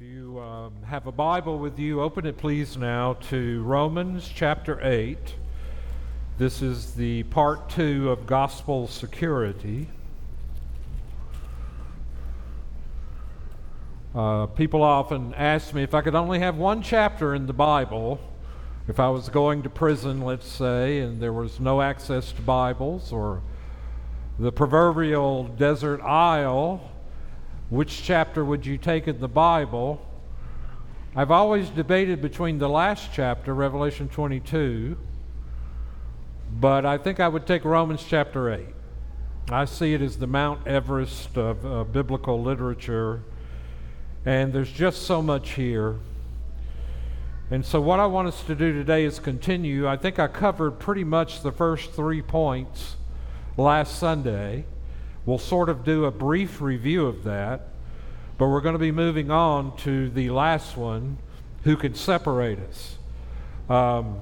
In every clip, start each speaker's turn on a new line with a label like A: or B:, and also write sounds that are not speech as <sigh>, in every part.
A: If you um, have a Bible with you, open it please now to Romans chapter 8. This is the part two of gospel security. Uh, people often ask me if I could only have one chapter in the Bible, if I was going to prison, let's say, and there was no access to Bibles, or the proverbial desert isle which chapter would you take in the Bible? I've always debated between the last chapter, Revelation 22, but I think I would take Romans chapter 8. I see it as the Mount Everest of uh, biblical literature, and there's just so much here. And so, what I want us to do today is continue. I think I covered pretty much the first three points last Sunday. We'll sort of do a brief review of that, but we're going to be moving on to the last one who can separate us. Um,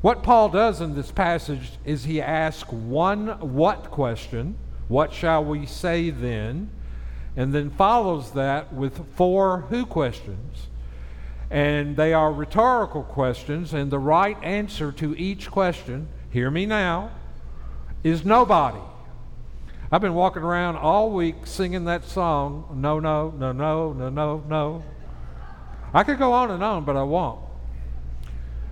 A: what Paul does in this passage is he asks one what question, what shall we say then? And then follows that with four who questions. And they are rhetorical questions, and the right answer to each question, hear me now, is nobody. I've been walking around all week singing that song, no, no, no, no, no, no, no. I could go on and on, but I won't.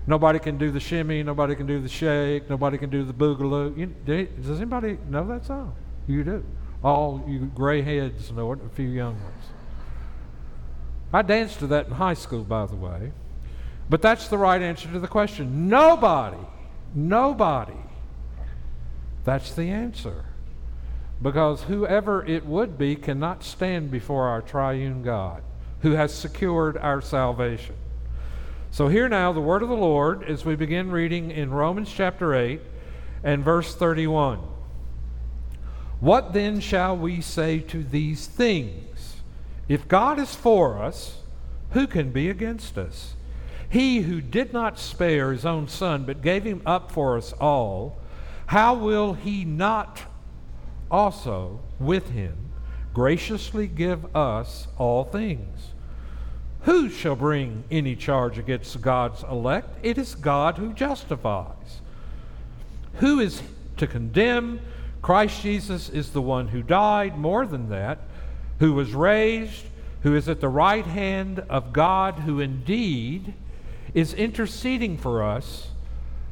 A: Nobody can do the shimmy, nobody can do the shake, nobody can do the boogaloo. You, does anybody know that song? You do. All you gray heads know it, a few young ones. I danced to that in high school, by the way. But that's the right answer to the question. Nobody, nobody. That's the answer because whoever it would be cannot stand before our triune God, who has secured our salvation. So, here now, the word of the Lord as we begin reading in Romans chapter 8 and verse 31. What then shall we say to these things? If God is for us, who can be against us? He who did not spare his own son, but gave him up for us all, how will he not also with him graciously give us all things. Who shall bring any charge against God's elect? It is God who justifies. Who is to condemn? Christ Jesus is the one who died, more than that, who was raised, who is at the right hand of God, who indeed is interceding for us.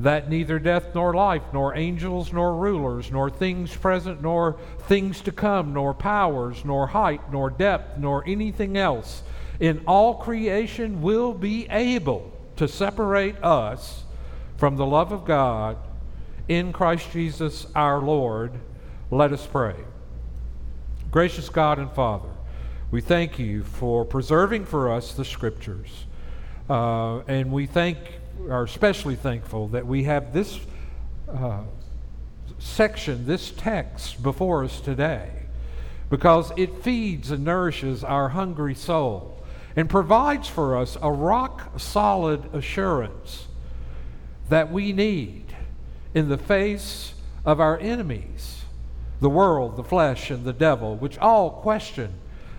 A: that neither death nor life, nor angels nor rulers, nor things present nor things to come, nor powers, nor height, nor depth, nor anything else in all creation will be able to separate us from the love of God in Christ Jesus our Lord. Let us pray. Gracious God and Father, we thank you for preserving for us the Scriptures. Uh, and we thank are especially thankful that we have this uh, section, this text before us today, because it feeds and nourishes our hungry soul and provides for us a rock solid assurance that we need in the face of our enemies, the world, the flesh, and the devil, which all question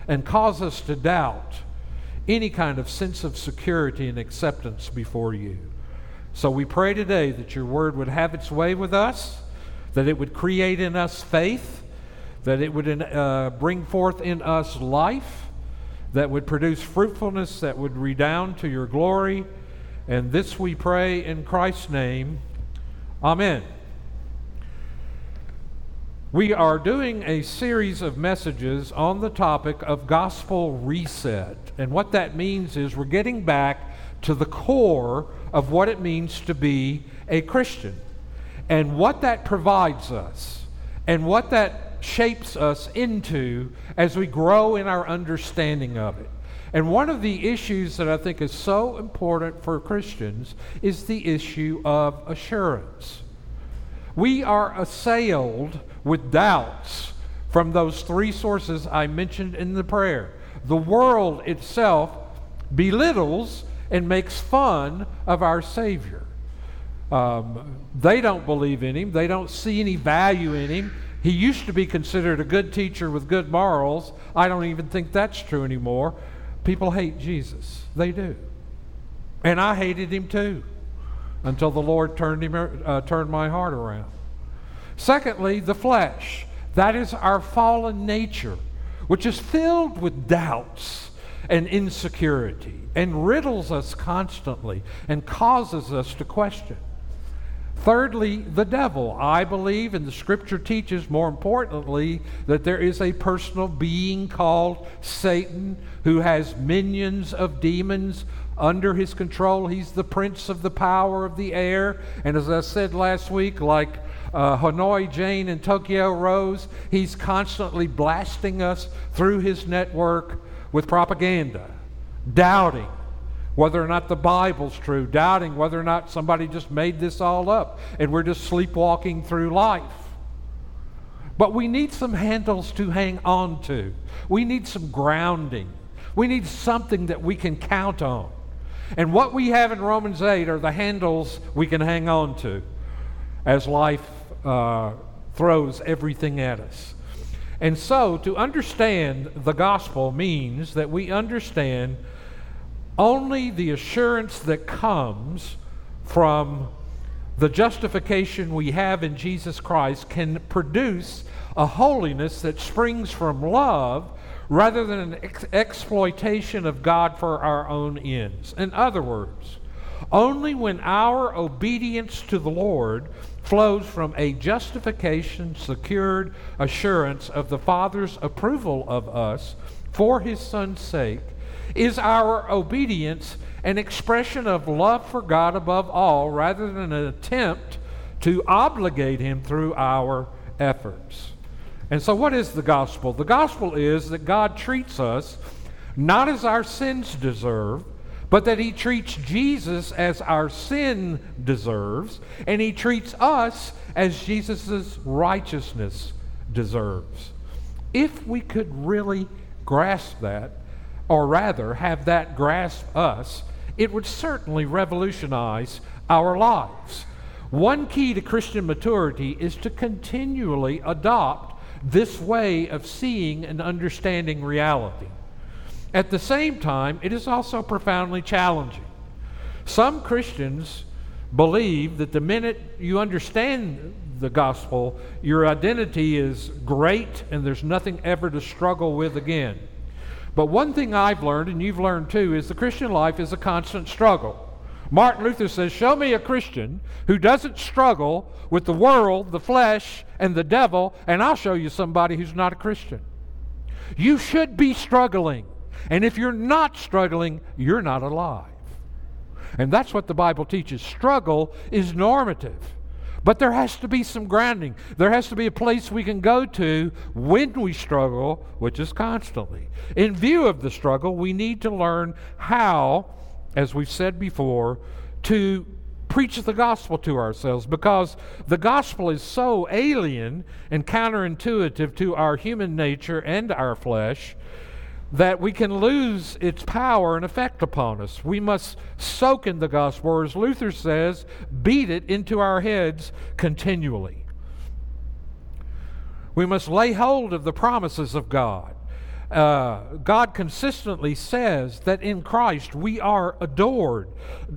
A: and cause us to doubt any kind of sense of security and acceptance before you. So we pray today that your word would have its way with us, that it would create in us faith, that it would uh, bring forth in us life, that would produce fruitfulness, that would redound to your glory. And this we pray in Christ's name. Amen. We are doing a series of messages on the topic of gospel reset. And what that means is we're getting back to the core of what it means to be a Christian and what that provides us and what that shapes us into as we grow in our understanding of it. And one of the issues that I think is so important for Christians is the issue of assurance. We are assailed with doubts from those three sources I mentioned in the prayer. The world itself belittles and makes fun of our Savior. Um, they don't believe in him, they don't see any value in him. He used to be considered a good teacher with good morals. I don't even think that's true anymore. People hate Jesus. They do. And I hated him too until the Lord turned, him, uh, turned my heart around. Secondly, the flesh. That is our fallen nature, which is filled with doubts and insecurity and riddles us constantly and causes us to question. Thirdly, the devil. I believe, and the scripture teaches more importantly, that there is a personal being called Satan who has minions of demons under his control. He's the prince of the power of the air. And as I said last week, like uh, Hanoi Jane and Tokyo Rose, he's constantly blasting us through his network with propaganda, doubting whether or not the Bible's true, doubting whether or not somebody just made this all up and we're just sleepwalking through life. But we need some handles to hang on to. We need some grounding. We need something that we can count on. And what we have in Romans 8 are the handles we can hang on to as life uh, throws everything at us. And so, to understand the gospel means that we understand only the assurance that comes from the justification we have in Jesus Christ can produce a holiness that springs from love rather than an ex- exploitation of God for our own ends. In other words, only when our obedience to the Lord flows from a justification, secured assurance of the Father's approval of us for His Son's sake is our obedience an expression of love for God above all rather than an attempt to obligate Him through our efforts. And so, what is the gospel? The gospel is that God treats us not as our sins deserve, but that He treats Jesus as our sin deserves, and He treats us as Jesus' righteousness deserves. If we could really grasp that, or rather have that grasp us, it would certainly revolutionize our lives. One key to Christian maturity is to continually adopt this way of seeing and understanding reality. At the same time, it is also profoundly challenging. Some Christians believe that the minute you understand the gospel, your identity is great and there's nothing ever to struggle with again. But one thing I've learned, and you've learned too, is the Christian life is a constant struggle. Martin Luther says, Show me a Christian who doesn't struggle with the world, the flesh, and the devil, and I'll show you somebody who's not a Christian. You should be struggling. And if you're not struggling, you're not alive. And that's what the Bible teaches. Struggle is normative. But there has to be some grounding. There has to be a place we can go to when we struggle, which is constantly. In view of the struggle, we need to learn how, as we've said before, to preach the gospel to ourselves because the gospel is so alien and counterintuitive to our human nature and our flesh that we can lose its power and effect upon us. We must soak in the gospel, or as Luther says, beat it into our heads continually. We must lay hold of the promises of God. Uh, God consistently says that in Christ we are adored,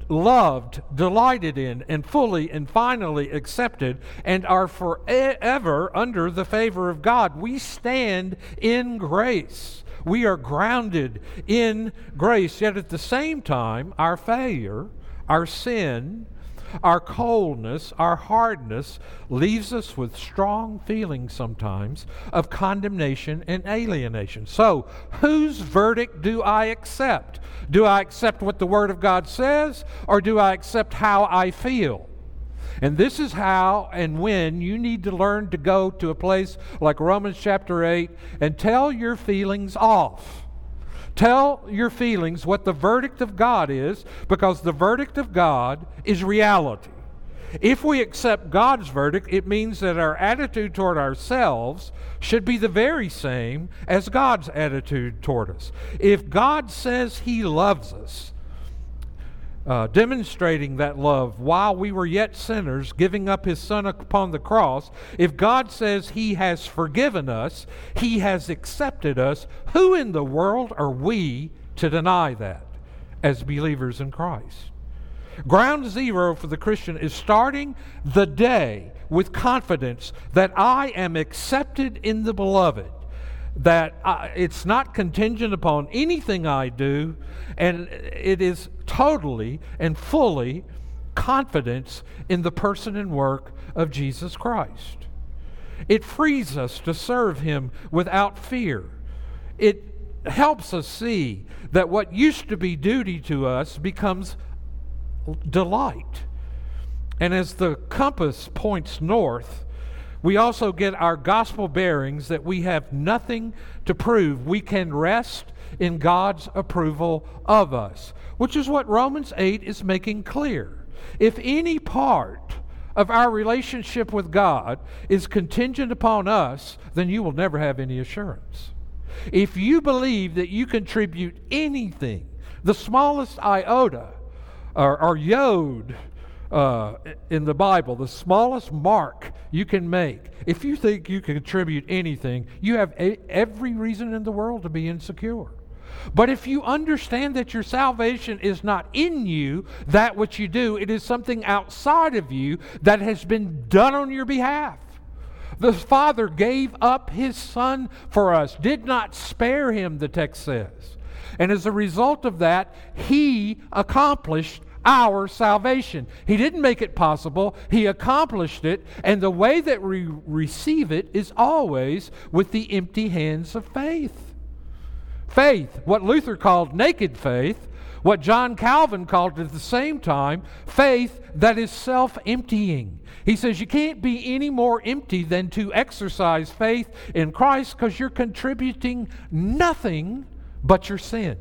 A: loved, delighted in, and fully and finally accepted, and are forever under the favor of God. We stand in grace. We are grounded in grace, yet at the same time, our failure, our sin, our coldness, our hardness leaves us with strong feelings sometimes of condemnation and alienation. So, whose verdict do I accept? Do I accept what the Word of God says, or do I accept how I feel? And this is how and when you need to learn to go to a place like Romans chapter 8 and tell your feelings off. Tell your feelings what the verdict of God is because the verdict of God is reality. If we accept God's verdict, it means that our attitude toward ourselves should be the very same as God's attitude toward us. If God says He loves us, uh, demonstrating that love while we were yet sinners, giving up his son upon the cross, if God says he has forgiven us, he has accepted us, who in the world are we to deny that as believers in Christ? Ground zero for the Christian is starting the day with confidence that I am accepted in the beloved that I, it's not contingent upon anything I do, and it is totally and fully confidence in the person and work of Jesus Christ. It frees us to serve Him without fear. It helps us see that what used to be duty to us becomes delight. And as the compass points north, we also get our gospel bearings that we have nothing to prove. We can rest in God's approval of us, which is what Romans 8 is making clear. If any part of our relationship with God is contingent upon us, then you will never have any assurance. If you believe that you contribute anything, the smallest iota or, or yod uh, in the Bible, the smallest mark you can make, if you think you can contribute anything, you have a, every reason in the world to be insecure. But if you understand that your salvation is not in you, that which you do, it is something outside of you that has been done on your behalf. The Father gave up His Son for us, did not spare Him, the text says. And as a result of that, He accomplished our salvation. He didn't make it possible, He accomplished it, and the way that we receive it is always with the empty hands of faith. Faith, what Luther called naked faith, what John Calvin called at the same time, faith that is self emptying. He says you can't be any more empty than to exercise faith in Christ because you're contributing nothing but your sins.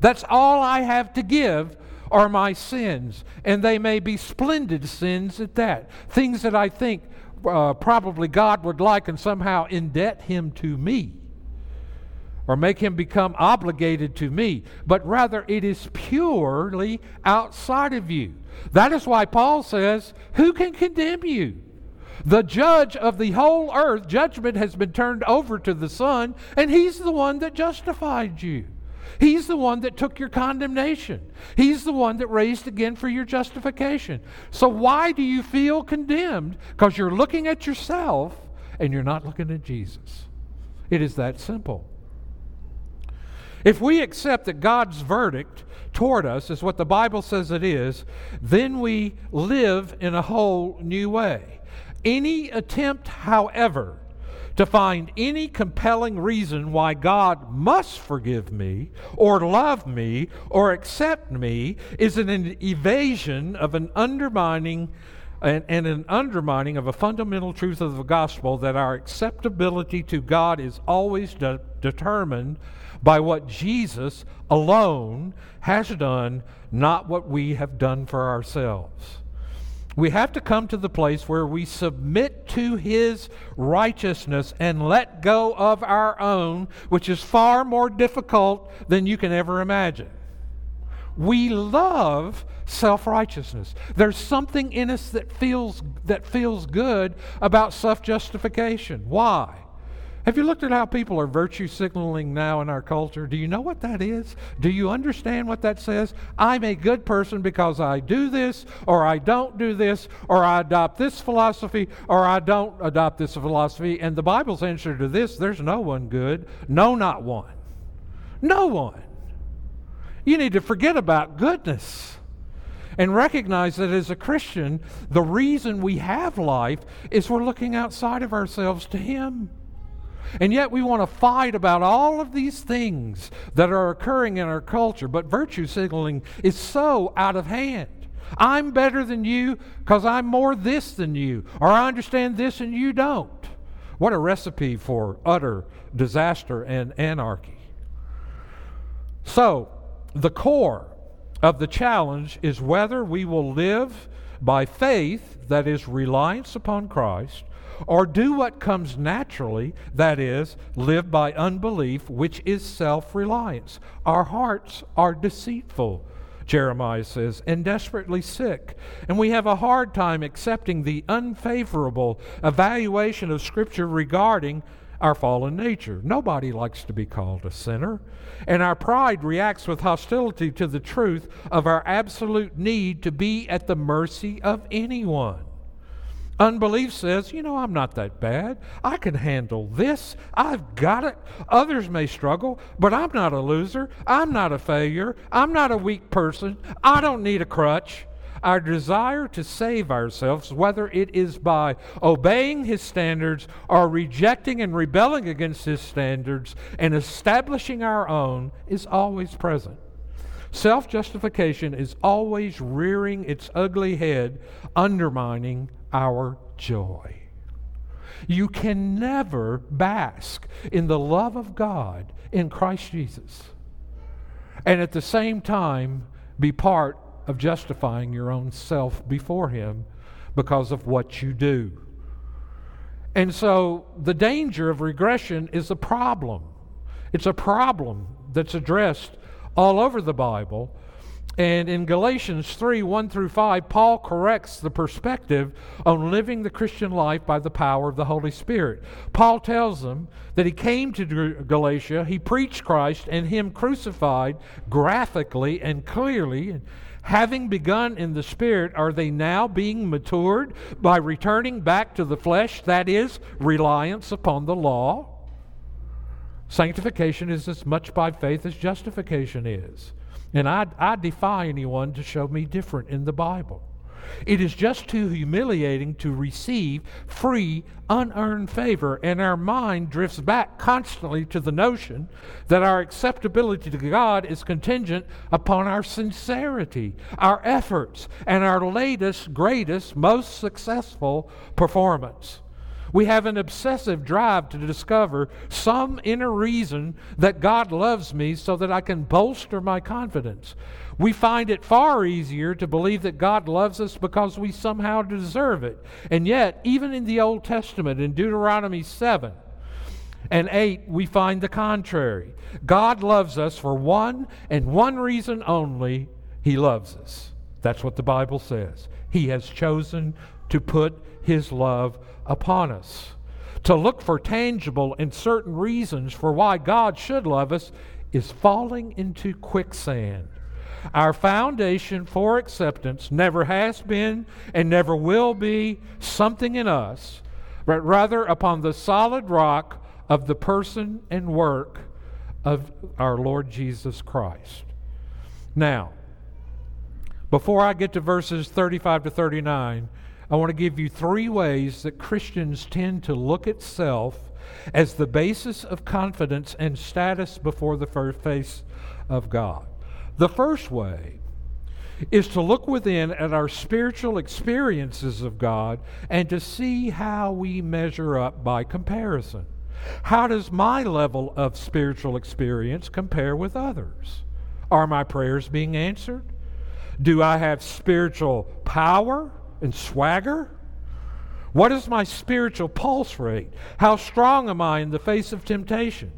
A: That's all I have to give are my sins, and they may be splendid sins at that. Things that I think uh, probably God would like and somehow indebt him to me or make him become obligated to me, but rather it is purely outside of you. That is why Paul says, Who can condemn you? The judge of the whole earth, judgment has been turned over to the Son, and he's the one that justified you. He's the one that took your condemnation. He's the one that raised again for your justification. So why do you feel condemned? Because you're looking at yourself and you're not looking at Jesus. It is that simple. If we accept that God's verdict toward us is what the Bible says it is, then we live in a whole new way. Any attempt, however, to find any compelling reason why God must forgive me or love me or accept me is an evasion of an undermining and, and, an undermining of a fundamental truth of the gospel that our acceptability to God is always de- determined by what Jesus alone has done, not what we have done for ourselves. We have to come to the place where we submit to His righteousness and let go of our own, which is far more difficult than you can ever imagine. We love self-righteousness. There's something in us that feels that feels good about self-justification. Why? Have you looked at how people are virtue signaling now in our culture? Do you know what that is? Do you understand what that says? I'm a good person because I do this, or I don't do this, or I adopt this philosophy, or I don't adopt this philosophy. And the Bible's answer to this there's no one good. No, not one. No one. You need to forget about goodness and recognize that as a Christian, the reason we have life is we're looking outside of ourselves to Him. And yet we want to fight about all of these things that are occurring in our culture, but virtue signaling is so out of hand. I'm better than you because I'm more this than you, or I understand this and you don't. What a recipe for utter disaster and anarchy. So, the core of the challenge is whether we will live by faith, that is, reliance upon Christ, or do what comes naturally, that is, live by unbelief, which is self reliance. Our hearts are deceitful. Jeremiah says, and desperately sick. And we have a hard time accepting the unfavorable evaluation of Scripture regarding our fallen nature. Nobody likes to be called a sinner. And our pride reacts with hostility to the truth of our absolute need to be at the mercy of anyone. Unbelief says, you know, I'm not that bad. I can handle this. I've got it. Others may struggle, but I'm not a loser. I'm not a failure. I'm not a weak person. I don't need a crutch. Our desire to save ourselves, whether it is by obeying His standards or rejecting and rebelling against His standards and establishing our own, is always present. Self justification is always rearing its ugly head, undermining our joy. You can never bask in the love of God in Christ Jesus and at the same time be part of justifying your own self before Him because of what you do. And so the danger of regression is a problem. It's a problem that's addressed all over the Bible and in Galatians 3 1 through 5, Paul corrects the perspective on living the Christian life by the power of the Holy Spirit. Paul tells them that he came to Galatia, he preached Christ and Him crucified graphically and clearly. Having begun in the Spirit, are they now being matured by returning back to the flesh? That is, reliance upon the law. Sanctification is as much by faith as justification is. And I, I defy anyone to show me different in the Bible. It is just too humiliating to receive free, unearned favor, and our mind drifts back constantly to the notion that our acceptability to God is contingent upon our sincerity, our efforts, and our latest, greatest, most successful performance. We have an obsessive drive to discover some inner reason that God loves me so that I can bolster my confidence. We find it far easier to believe that God loves us because we somehow deserve it. And yet, even in the Old Testament, in Deuteronomy 7 and 8, we find the contrary. God loves us for one and one reason only He loves us. That's what the Bible says. He has chosen to put His love upon us. To look for tangible and certain reasons for why God should love us is falling into quicksand. Our foundation for acceptance never has been and never will be something in us, but rather upon the solid rock of the person and work of our Lord Jesus Christ. Now, before I get to verses 35 to 39, I want to give you three ways that Christians tend to look at self as the basis of confidence and status before the first face of God. The first way is to look within at our spiritual experiences of God and to see how we measure up by comparison. How does my level of spiritual experience compare with others? Are my prayers being answered? Do I have spiritual power? And swagger? What is my spiritual pulse rate? How strong am I in the face of temptation?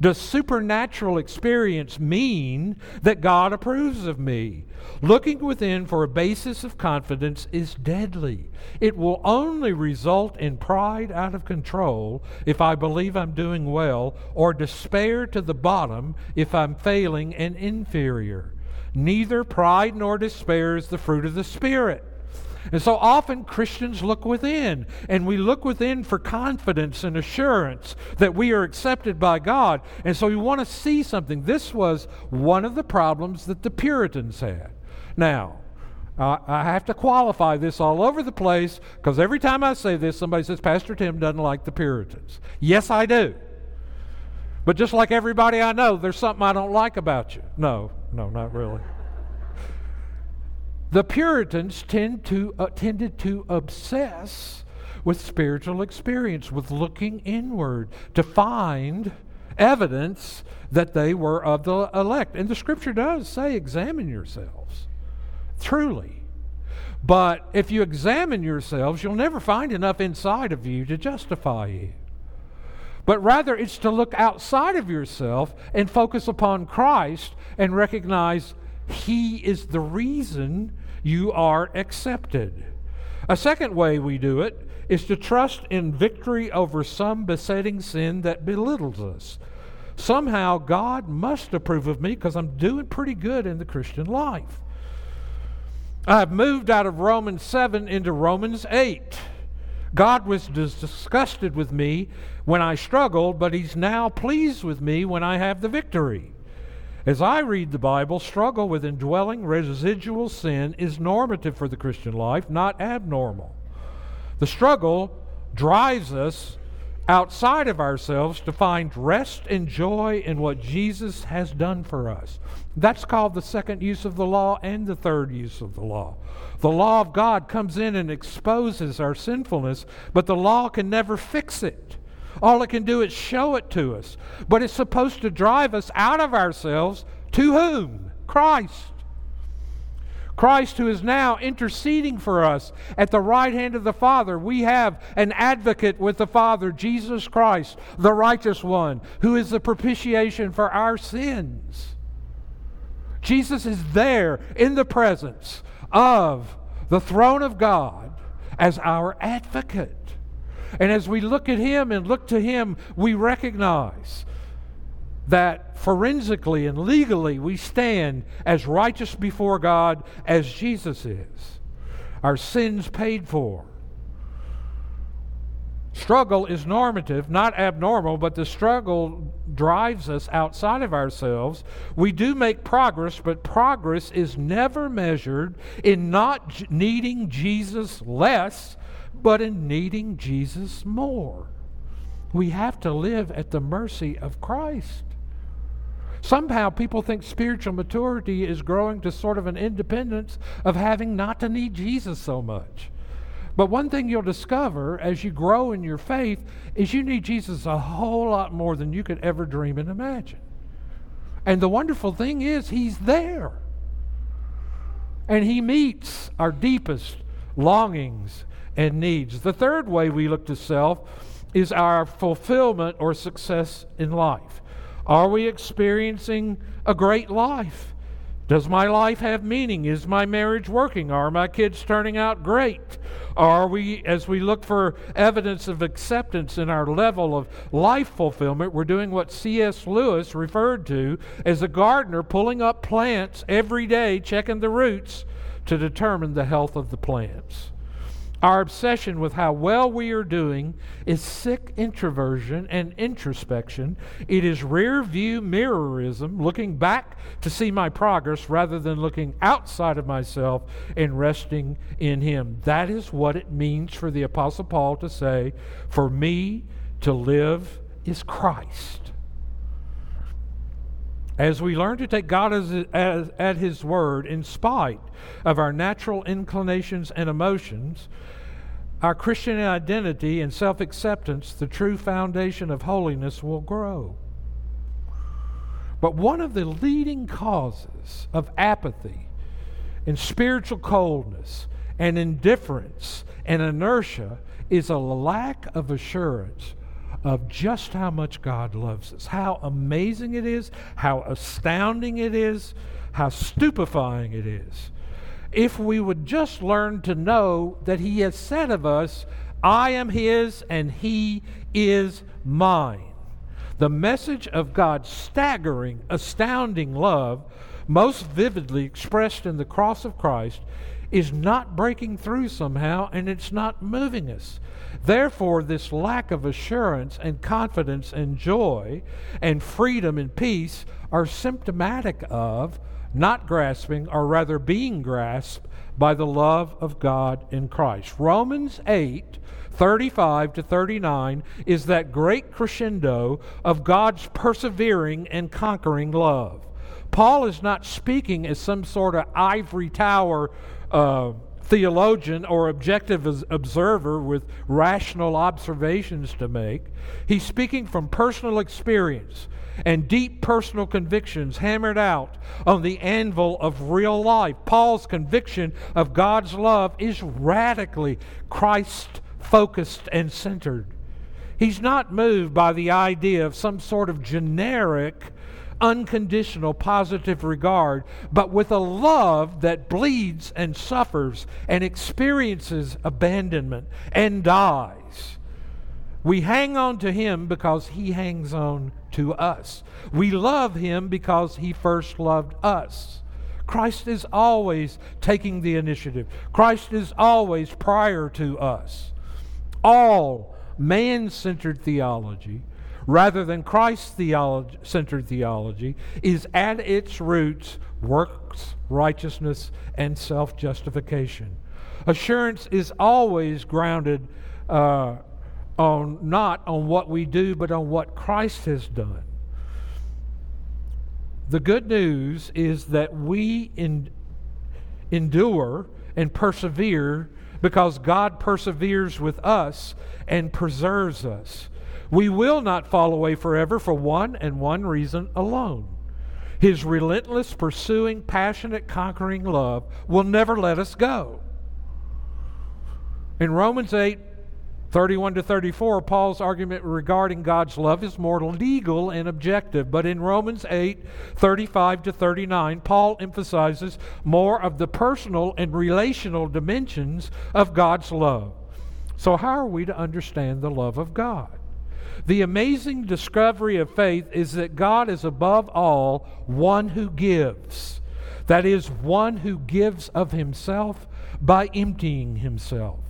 A: Does supernatural experience mean that God approves of me? Looking within for a basis of confidence is deadly. It will only result in pride out of control if I believe I'm doing well, or despair to the bottom if I'm failing and inferior. Neither pride nor despair is the fruit of the Spirit. And so often Christians look within, and we look within for confidence and assurance that we are accepted by God. And so we want to see something. This was one of the problems that the Puritans had. Now, I have to qualify this all over the place because every time I say this, somebody says, Pastor Tim doesn't like the Puritans. Yes, I do. But just like everybody I know, there's something I don't like about you. No, no, not really. The Puritans tend to, uh, tended to obsess with spiritual experience, with looking inward to find evidence that they were of the elect. And the scripture does say, examine yourselves. Truly. But if you examine yourselves, you'll never find enough inside of you to justify you. But rather, it's to look outside of yourself and focus upon Christ and recognize He is the reason you are accepted. A second way we do it is to trust in victory over some besetting sin that belittles us. Somehow, God must approve of me because I'm doing pretty good in the Christian life. I've moved out of Romans 7 into Romans 8. God was disgusted with me when I struggled, but He's now pleased with me when I have the victory. As I read the Bible, struggle with indwelling residual sin is normative for the Christian life, not abnormal. The struggle drives us outside of ourselves to find rest and joy in what Jesus has done for us. That's called the second use of the law and the third use of the law. The law of God comes in and exposes our sinfulness, but the law can never fix it. All it can do is show it to us. But it's supposed to drive us out of ourselves to whom? Christ. Christ, who is now interceding for us at the right hand of the Father. We have an advocate with the Father, Jesus Christ, the righteous one, who is the propitiation for our sins. Jesus is there in the presence of the throne of God as our advocate. And as we look at him and look to him, we recognize that forensically and legally we stand as righteous before God as Jesus is. Our sins paid for. Struggle is normative, not abnormal, but the struggle drives us outside of ourselves. We do make progress, but progress is never measured in not needing Jesus less, but in needing Jesus more. We have to live at the mercy of Christ. Somehow people think spiritual maturity is growing to sort of an independence of having not to need Jesus so much. But one thing you'll discover as you grow in your faith is you need Jesus a whole lot more than you could ever dream and imagine. And the wonderful thing is, He's there. And He meets our deepest longings and needs. The third way we look to self is our fulfillment or success in life. Are we experiencing a great life? Does my life have meaning? Is my marriage working? Are my kids turning out great? Are we, as we look for evidence of acceptance in our level of life fulfillment, we're doing what C.S. Lewis referred to as a gardener pulling up plants every day, checking the roots to determine the health of the plants. Our obsession with how well we are doing is sick introversion and introspection. It is rear view mirrorism, looking back to see my progress rather than looking outside of myself and resting in Him. That is what it means for the Apostle Paul to say, For me to live is Christ. As we learn to take God as, as, at His word in spite of our natural inclinations and emotions, our Christian identity and self acceptance, the true foundation of holiness, will grow. But one of the leading causes of apathy and spiritual coldness and indifference and inertia is a lack of assurance of just how much God loves us, how amazing it is, how astounding it is, how stupefying it is if we would just learn to know that He has said of us, I am His and He is mine. The message of God's staggering, astounding love, most vividly expressed in the cross of Christ, is not breaking through somehow and it's not moving us. Therefore, this lack of assurance and confidence and joy and freedom and peace are symptomatic of not grasping, or rather being grasped by the love of God in Christ. Romans 8 35 to 39 is that great crescendo of God's persevering and conquering love. Paul is not speaking as some sort of ivory tower uh, theologian or objective observer with rational observations to make. He's speaking from personal experience and deep personal convictions hammered out on the anvil of real life. Paul's conviction of God's love is radically Christ focused and centered. He's not moved by the idea of some sort of generic, unconditional, positive regard, but with a love that bleeds and suffers and experiences abandonment and dies. We hang on to him because he hangs on to us. We love him because he first loved us. Christ is always taking the initiative. Christ is always prior to us. All man centered theology, rather than Christ centered theology, is at its roots works, righteousness, and self justification. Assurance is always grounded uh, on not on what we do, but on what Christ has done. The good news is that we in, endure and persevere because God perseveres with us and preserves us. We will not fall away forever for one and one reason alone. His relentless, pursuing, passionate, conquering love will never let us go. In Romans 8, 31 to 34, Paul's argument regarding God's love is more legal and objective. But in Romans 8, 35 to 39, Paul emphasizes more of the personal and relational dimensions of God's love. So, how are we to understand the love of God? The amazing discovery of faith is that God is above all one who gives. That is, one who gives of himself by emptying himself.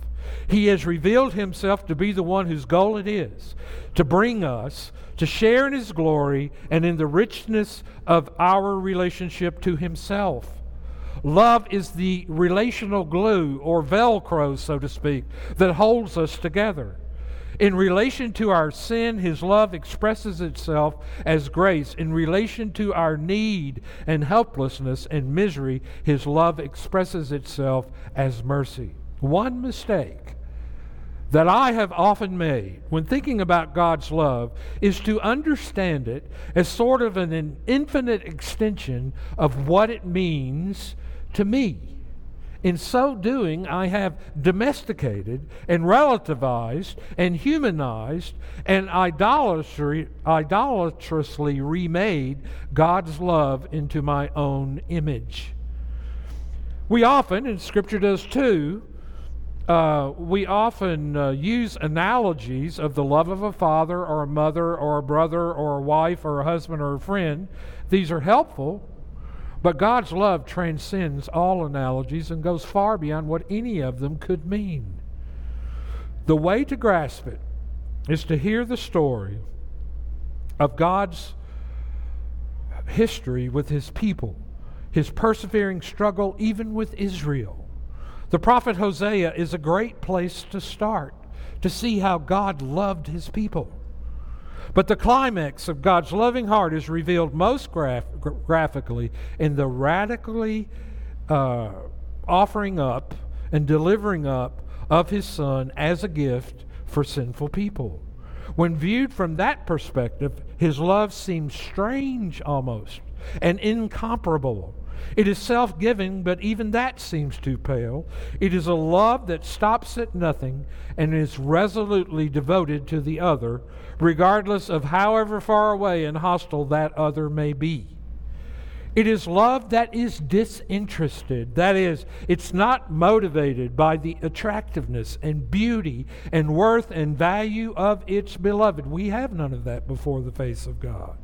A: He has revealed himself to be the one whose goal it is to bring us to share in his glory and in the richness of our relationship to himself. Love is the relational glue or velcro, so to speak, that holds us together. In relation to our sin, His love expresses itself as grace. In relation to our need and helplessness and misery, His love expresses itself as mercy. One mistake that I have often made when thinking about God's love is to understand it as sort of an infinite extension of what it means to me. In so doing, I have domesticated and relativized and humanized and idolatrously remade God's love into my own image. We often, and Scripture does too, uh, we often uh, use analogies of the love of a father or a mother or a brother or a wife or a husband or a friend. These are helpful, but God's love transcends all analogies and goes far beyond what any of them could mean. The way to grasp it is to hear the story of God's history with his people, his persevering struggle even with Israel the prophet Hosea is a great place to start to see how God loved his people. But the climax of God's loving heart is revealed most graph- graphically in the radically uh, offering up and delivering up of his son as a gift for sinful people. When viewed from that perspective, his love seems strange almost and incomparable. It is self giving, but even that seems too pale. It is a love that stops at nothing and is resolutely devoted to the other, regardless of however far away and hostile that other may be. It is love that is disinterested. That is, it's not motivated by the attractiveness and beauty and worth and value of its beloved. We have none of that before the face of God.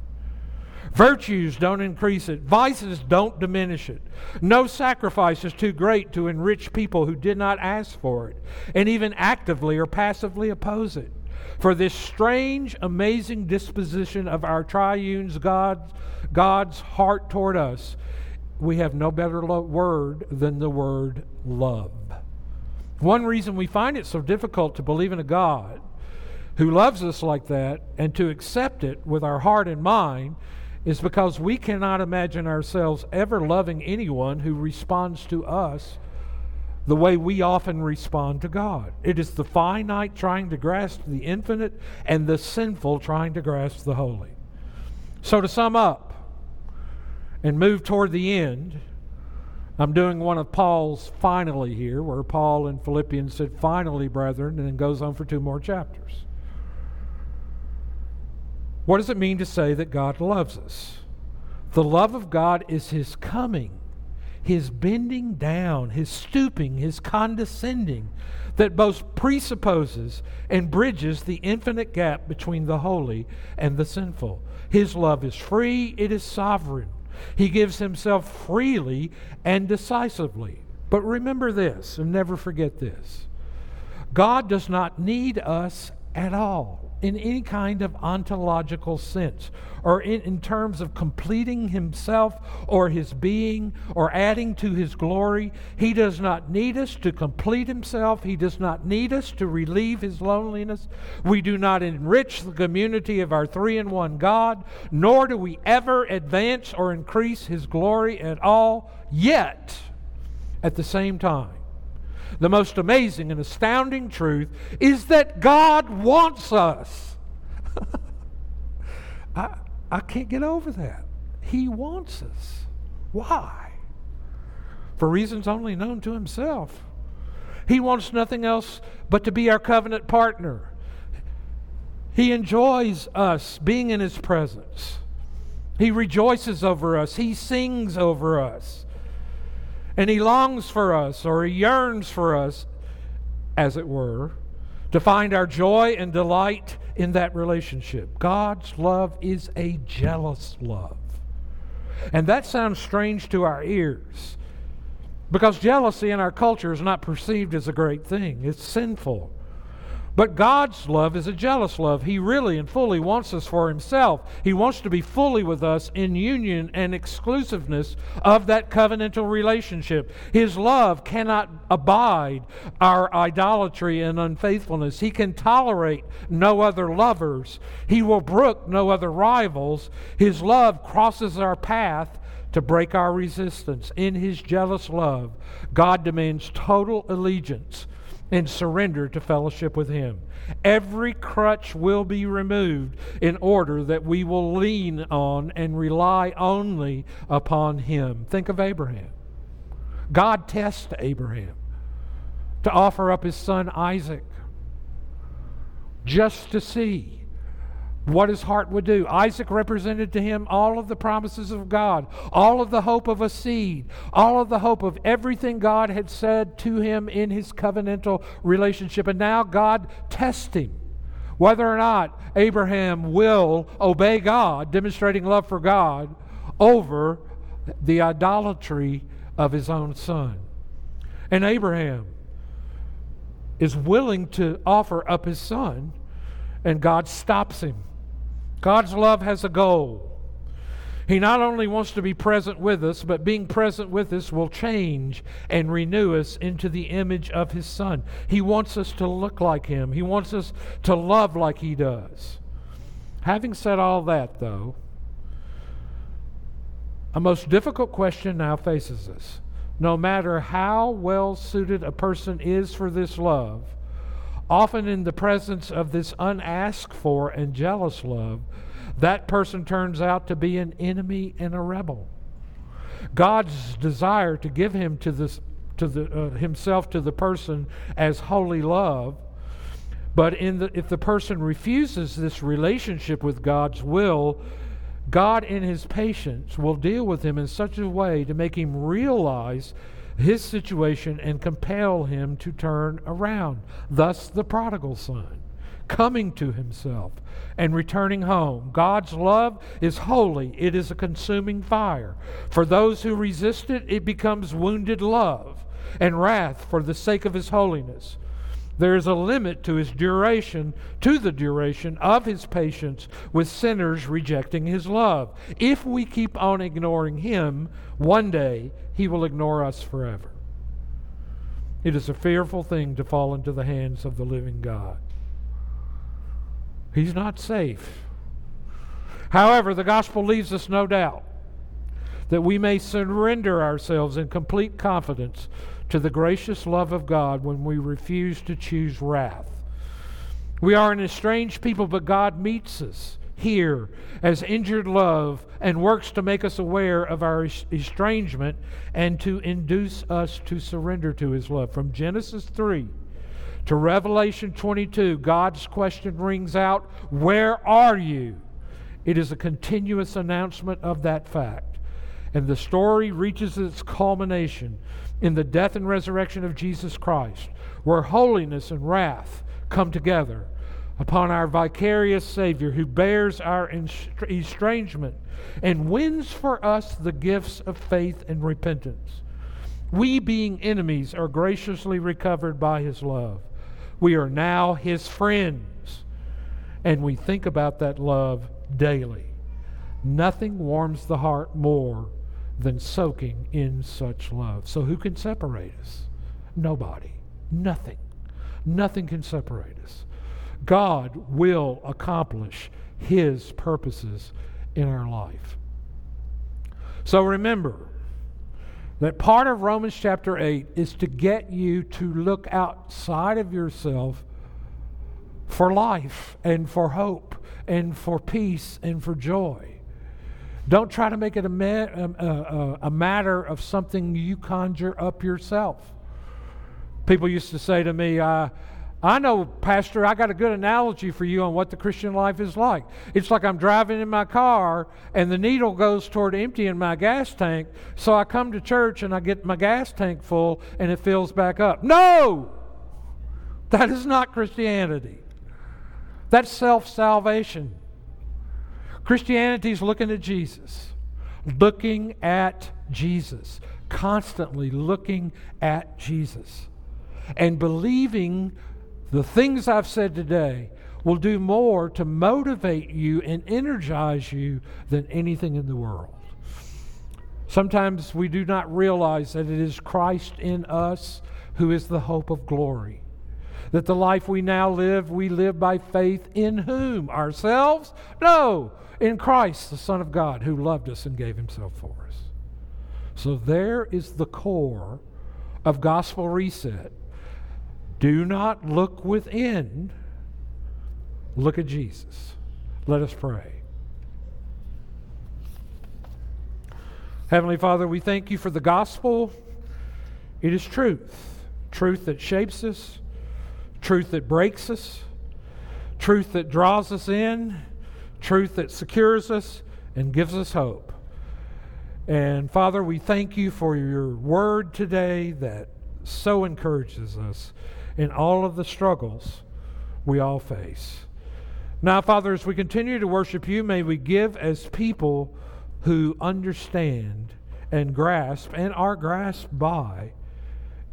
A: Virtues don't increase it. Vices don't diminish it. No sacrifice is too great to enrich people who did not ask for it and even actively or passively oppose it. For this strange, amazing disposition of our triune's God, God's heart toward us, we have no better lo- word than the word love. One reason we find it so difficult to believe in a God who loves us like that and to accept it with our heart and mind is because we cannot imagine ourselves ever loving anyone who responds to us the way we often respond to God. It is the finite trying to grasp the infinite and the sinful trying to grasp the holy. So, to sum up and move toward the end, I'm doing one of Paul's finally here, where Paul in Philippians said, finally, brethren, and then goes on for two more chapters. What does it mean to say that God loves us? The love of God is His coming, His bending down, His stooping, His condescending, that both presupposes and bridges the infinite gap between the holy and the sinful. His love is free, it is sovereign. He gives Himself freely and decisively. But remember this, and never forget this God does not need us at all in any kind of ontological sense or in, in, terms of completing himself or his being or adding to his glory. He does not need us to complete himself. He does not need us to relieve his loneliness. We do not enrich the community of our three in one God, nor do we ever advance or increase his glory at all, yet, at the same time, the most amazing and astounding truth is that God wants us. <laughs> I, I can't get over that. He wants us. Why? For reasons only known to Himself. He wants nothing else but to be our covenant partner. He enjoys us being in His presence. He rejoices over us. He sings over us. And he longs for us, or he yearns for us, as it were, to find our joy and delight in that relationship. God's love is a jealous love. And that sounds strange to our ears because jealousy in our culture is not perceived as a great thing, it's sinful. But God's love is a jealous love. He really and fully wants us for Himself. He wants to be fully with us in union and exclusiveness of that covenantal relationship. His love cannot abide our idolatry and unfaithfulness. He can tolerate no other lovers. He will brook no other rivals. His love crosses our path to break our resistance. In His jealous love, God demands total allegiance and surrender to fellowship with Him. Every crutch will be removed in order that we will lean on and rely only upon Him. Think of Abraham. God tests Abraham to offer up his son Isaac just to see what his heart would do. Isaac represented to him all of the promises of God, all of the hope of a seed, all of the hope of everything God had said to him in his covenantal relationship. And now God tests him whether or not Abraham will obey God, demonstrating love for God, over the idolatry of his own son. And Abraham is willing to offer up his son, and God stops him God's love has a goal. He not only wants to be present with us, but being present with us will change and renew us into the image of His Son. He wants us to look like Him, He wants us to love like He does. Having said all that, though, a most difficult question now faces us. No matter how well suited a person is for this love, often in the presence of this unasked for and jealous love, that person turns out to be an enemy and a rebel. God's desire to give him to this, to the, uh, himself to the person as holy love, but in the, if the person refuses this relationship with God's will, God, in His patience, will deal with him in such a way to make him realize his situation and compel him to turn around. Thus, the prodigal son coming to himself and returning home. God's love is holy, it is a consuming fire. For those who resist it, it becomes wounded love and wrath for the sake of his holiness. There is a limit to his duration, to the duration of his patience with sinners rejecting his love. If we keep on ignoring him, one day he will ignore us forever. It is a fearful thing to fall into the hands of the living God. He's not safe. However, the gospel leaves us no doubt that we may surrender ourselves in complete confidence to the gracious love of God when we refuse to choose wrath. We are an estranged people, but God meets us here as injured love and works to make us aware of our estrangement and to induce us to surrender to his love. From Genesis 3 to Revelation 22, God's question rings out Where are you? It is a continuous announcement of that fact. And the story reaches its culmination in the death and resurrection of Jesus Christ, where holiness and wrath come together upon our vicarious Savior who bears our estrangement and wins for us the gifts of faith and repentance. We, being enemies, are graciously recovered by His love. We are now His friends, and we think about that love daily. Nothing warms the heart more than soaking in such love. So, who can separate us? Nobody. Nothing. Nothing can separate us. God will accomplish His purposes in our life. So remember that part of Romans chapter 8 is to get you to look outside of yourself for life and for hope and for peace and for joy. Don't try to make it a, ma- a, a, a matter of something you conjure up yourself. People used to say to me, uh, I know, Pastor, I got a good analogy for you on what the Christian life is like. It's like I'm driving in my car and the needle goes toward emptying my gas tank. So I come to church and I get my gas tank full and it fills back up. No! That is not Christianity. That's self salvation. Christianity is looking at Jesus, looking at Jesus, constantly looking at Jesus, and believing the things I've said today will do more to motivate you and energize you than anything in the world. Sometimes we do not realize that it is Christ in us who is the hope of glory. That the life we now live, we live by faith in whom? Ourselves? No, in Christ, the Son of God, who loved us and gave himself for us. So there is the core of gospel reset do not look within, look at Jesus. Let us pray. Heavenly Father, we thank you for the gospel. It is truth, truth that shapes us, truth that breaks us, truth that draws us in, truth that secures us and gives us hope. And Father, we thank you for your word today that so encourages us in all of the struggles we all face. Now, Father, as we continue to worship you, may we give as people who understand and grasp and are grasped by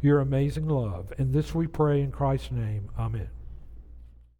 A: your amazing love. And this we pray in Christ's name. Amen.